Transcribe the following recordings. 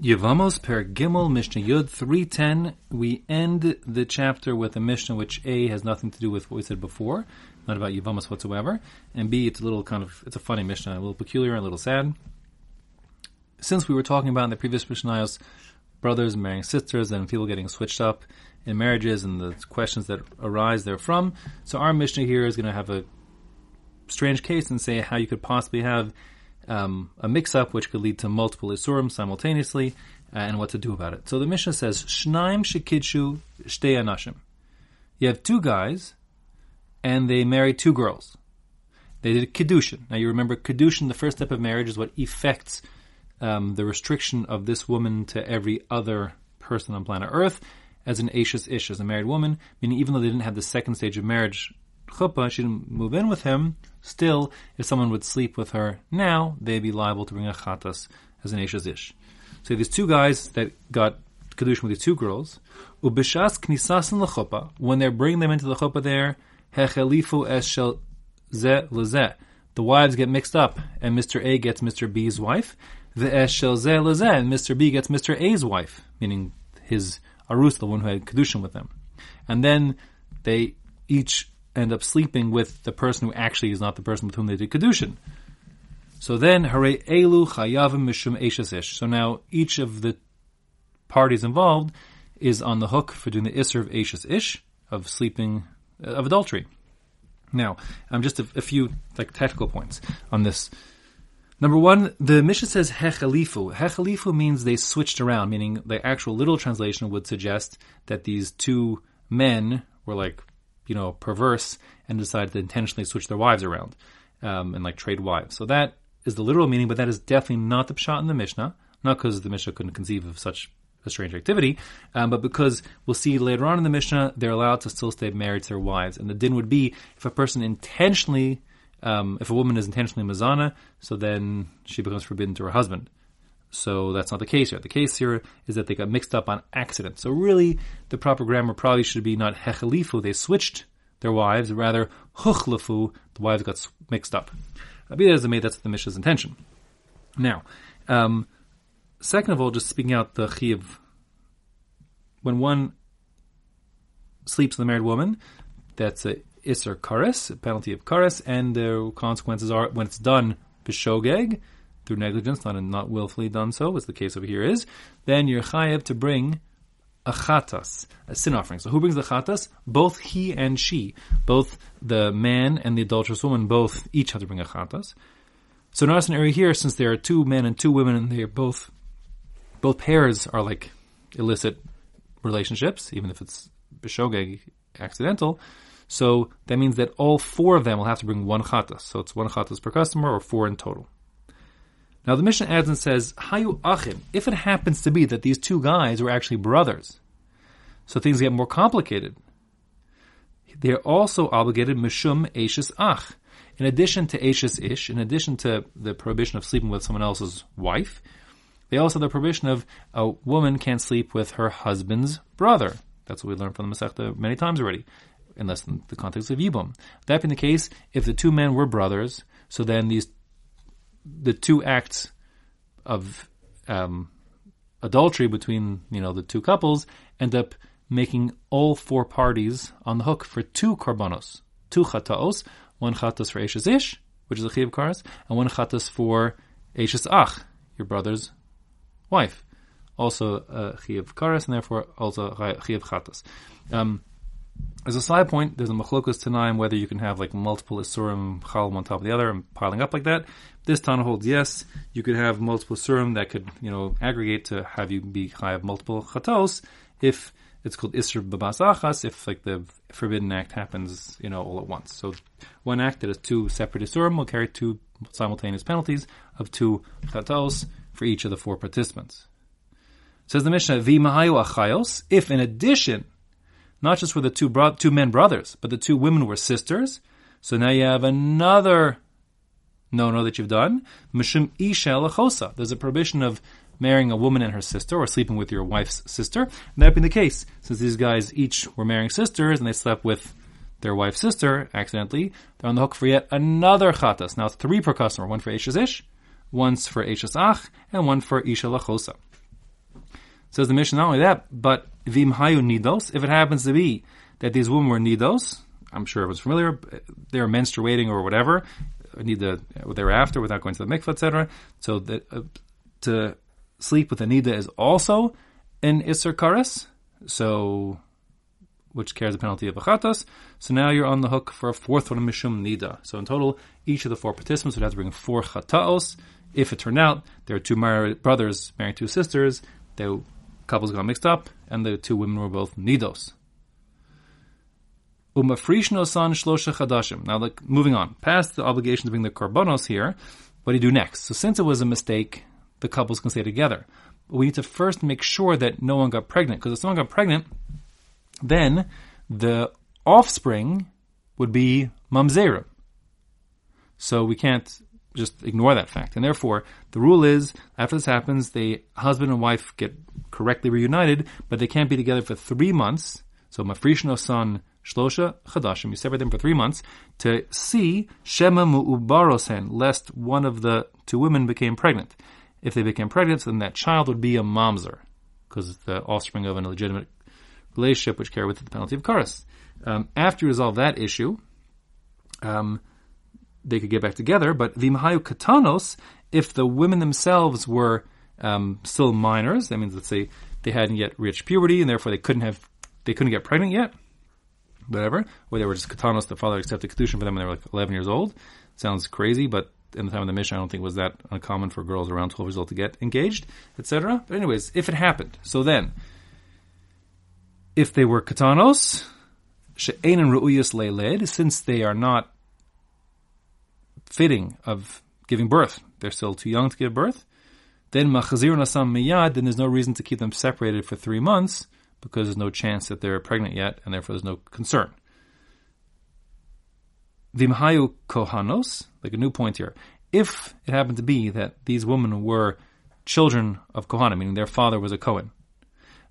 Yevamos per Gimel Mishnah Yud 310. We end the chapter with a Mishnah which A has nothing to do with what we said before, not about Yevamos whatsoever, and B it's a little kind of it's a funny Mishnah, a little peculiar, a little sad. Since we were talking about in the previous Mishnayos brothers marrying sisters and people getting switched up in marriages and the questions that arise therefrom, so our Mishnah here is going to have a strange case and say how you could possibly have um, a mix-up which could lead to multiple isurim simultaneously, uh, and what to do about it. So the Mishnah says, Shnaim shekidshu shtei anashim. You have two guys, and they marry two girls. They did kiddushin. Now you remember kiddushin. The first step of marriage is what effects um, the restriction of this woman to every other person on planet Earth as an Eshes Ish, as a married woman, meaning even though they didn't have the second stage of marriage chuppah, she didn't move in with him, still, if someone would sleep with her now, they'd be liable to bring a chatas as an Eshes Ish. So these two guys that got Kedushin with these two girls, ubishas knisasin lechuppah, when they're bringing them into the chuppah there, hechelifu es shel ze lezeh. The wives get mixed up, and Mr. A gets Mr. B's wife, the es shel ze lezeh, and Mr. B gets Mr. A's wife, meaning his arus, the one who had Kedushin with them. And then they each end up sleeping with the person who actually is not the person with whom they did Kedushin. So then, Hare Elu Chayavim Mishum Ish. So now each of the parties involved is on the hook for doing the Isser of Eishes Ish, of sleeping, uh, of adultery. Now, um, just a, a, few like technical points on this. Number one, the Mishnah says hechalifu. Hechalifu means they switched around, meaning the actual literal translation would suggest that these two men were like, you know, perverse and decided to intentionally switch their wives around um, and like trade wives. So that is the literal meaning, but that is definitely not the pshat in the Mishnah. Not because the Mishnah couldn't conceive of such a strange activity, um, but because we'll see later on in the Mishnah they're allowed to still stay married to their wives, and the din would be if a person intentionally, um, if a woman is intentionally mazana, so then she becomes forbidden to her husband. So that's not the case here. The case here is that they got mixed up on accident. So really, the proper grammar probably should be not hechalifu, they switched their wives, rather huchlafu, the wives got mixed up. Be as it may, that's the Mishnah's intention. Now, um, second of all, just speaking out the chiv, when one sleeps with a married woman, that's a iser kares, a penalty of kares, and the consequences are when it's done b'shogeg, through negligence, not not willfully done so, as the case over here is, then you're chayiv to bring a chatas, a sin offering. So who brings the chatas? Both he and she, both the man and the adulterous woman, both each have to bring a chatas. So notice an area here, since there are two men and two women, and they are both, both pairs are like illicit relationships, even if it's bishogeg accidental. So that means that all four of them will have to bring one chatas. So it's one chatas per customer, or four in total. Now the Mishnah adds and says, Hayu achim, if it happens to be that these two guys were actually brothers, so things get more complicated. They're also obligated mishum eshes ach. In addition to eshes ish, in addition to the prohibition of sleeping with someone else's wife, they also have the prohibition of a woman can't sleep with her husband's brother. That's what we learned from the Masechta many times already, unless in the context of Yibum. That being the case, if the two men were brothers, so then these the two acts of um, adultery between you know the two couples end up making all four parties on the hook for two korbanos, two chataos, one chatas for Eshes Ish, which is a chiv karas, and one chatas for Eshes Ach, your brother's wife, also a chiv karas, and therefore also chiv chatas. Um, as a side point, there's a machlokas tanaim whether you can have like multiple isurim chalim on top of the other and piling up like that. This Tana holds yes, you could have multiple isurim that could you know aggregate to have you be have multiple chatos if it's called isur babas achas if like the forbidden act happens you know all at once. So one act that is two separate isurim will carry two simultaneous penalties of two chatos for each of the four participants. Says the Mishnah, v'mahayu achayos, if in addition not just were the two bro- two men brothers, but the two women were sisters. So now you have another no no that you've done. Mishum isha lachosa. There's a prohibition of marrying a woman and her sister, or sleeping with your wife's sister. And that being the case, since these guys each were marrying sisters and they slept with their wife's sister accidentally, they're on the hook for yet another chatas. Now three per customer, one for Eshes Ish, once for Eshes Ach, and one for Isha Lachosa. Says the Mishnah not only that, but vim hayu nidos. If it happens to be that these women were nidos, I'm sure was familiar. They were menstruating or whatever. Need the thereafter without going to the mikvah, etc. So that uh, to sleep with a nida is also an iser kares. So which carries the penalty of achatas. So now you're on the hook for a fourth one, mishum nida. So in total, each of the four participants would have to bring four chataos. If it turned out there are two married brothers marrying two sisters, the couples got mixed up, and the two women were both nidos. San. Now, like, moving on, past the obligation to bring the korbanos here, what do you do next? So since it was a mistake, the couples can stay together. But we need to first make sure that no one got pregnant, because if someone got pregnant, then the offspring would be mamzerim. So we can't just ignore that fact. And therefore, the rule is after this happens, the husband and wife get correctly reunited, but they can't be together for three months. So mafrishno son shlosha chadashim, you separate them for three months to see shema mu'ubarosen, lest one of the two women became pregnant. If they became pregnant, then that child would be a mamzer, because it's the offspring of an illegitimate relationship which carry with it the penalty of karas. Um, after you resolve that issue, um, they could get back together. But v'mahayu katanos, if the women themselves were um, still minors, that means let's say they hadn't yet reached puberty and therefore they couldn't have they couldn't get pregnant yet, whatever, or they were just katanos, the father accepted kedushin for them when they were like 11 years old. Sounds crazy, but in the time of the Mishnah, I don't think it was that uncommon for girls around 12 years old to get engaged, etc. But anyways, if it happened, so then if they were katanos, she'enin ru'uyas leiled, since they are not fitting of giving birth, they're still too young to give birth, then machazir nasam miyad, then there's no reason to keep them separated for three months because there's no chance that they're pregnant yet, and therefore there's no concern. Vimhayu kohanos, like a new point here. If it happened to be that these women were children of Kohanim, meaning their father was a Kohen,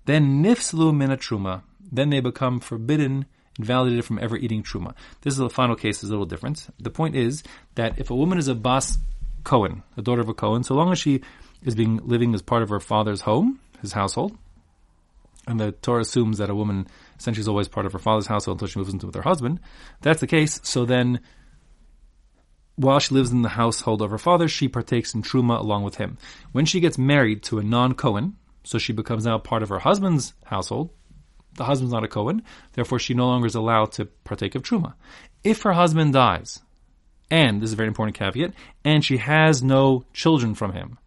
then nifslu min truma, then they become forbidden, invalidated from ever eating truma. This is the final case is a little different. The point is that if a woman is a bas Cohen, a daughter of a Cohen, so long as she is being living as part of her father's home, his household, and the Torah assumes that a woman essentially is always part of her father's household until she moves into with her husband. If that's the case. So then, while she lives in the household of her father, she partakes in truma along with him. When she gets married to a non-Cohen, so she becomes now part of her husband's household. The husband's not a Cohen, therefore she no longer is allowed to partake of Truma. If her husband dies, and this is a very important caveat, and she has no children from him,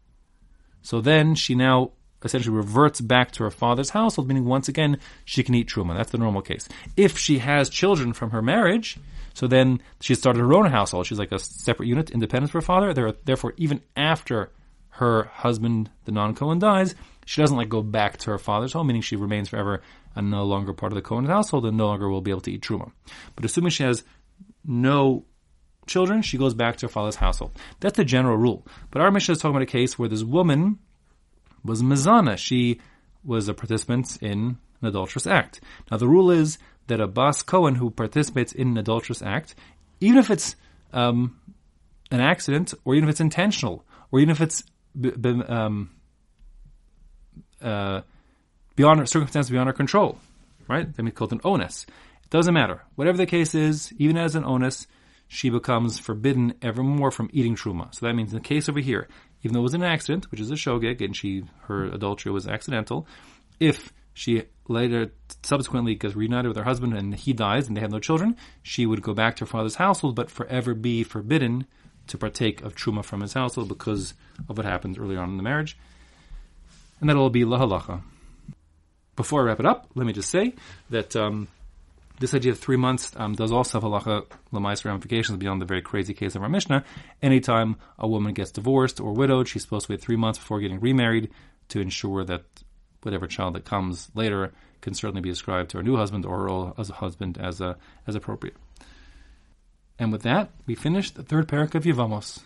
so then she now essentially reverts back to her father's household, meaning once again she can eat truma. That's the normal case. If she has children from her marriage, so then she started her own household. She's like a separate unit, independent of her father. Therefore, even after her husband, the non-Cohen, dies, she doesn't like go back to her father's home, meaning she remains forever and no longer part of the Cohen household and no longer will be able to eat truma. But assuming she has no children, she goes back to her father's household. That's the general rule. But our Mishnah is talking about a case where this woman was Mazana. She was a participant in an adulterous act. Now the rule is that a Bas Cohen who participates in an adulterous act, even if it's um, an accident, or even if it's intentional, or even if it's um, uh, beyond circumstances beyond our control, right? Then we call it an onus. It doesn't matter. Whatever the case is, even as an onus, she becomes forbidden evermore from eating truma. So that means in the case over here, even though it was an accident, which is a shogeg, and she her adultery was accidental, if she later subsequently gets reunited with her husband and he dies and they have no children, she would go back to her father's household, but forever be forbidden to partake of truma from his household because of what happened earlier on in the marriage and that'll be lahalacha. Before I wrap it up, let me just say that um, this idea of three months um, does also have halacha lamais ramifications beyond the very crazy case of our Mishnah. Anytime a woman gets divorced or widowed, she's supposed to wait three months before getting remarried to ensure that whatever child that comes later can certainly be ascribed to her new husband or her as a husband as a, as appropriate. And with that, we finish the third parak of Yevamos.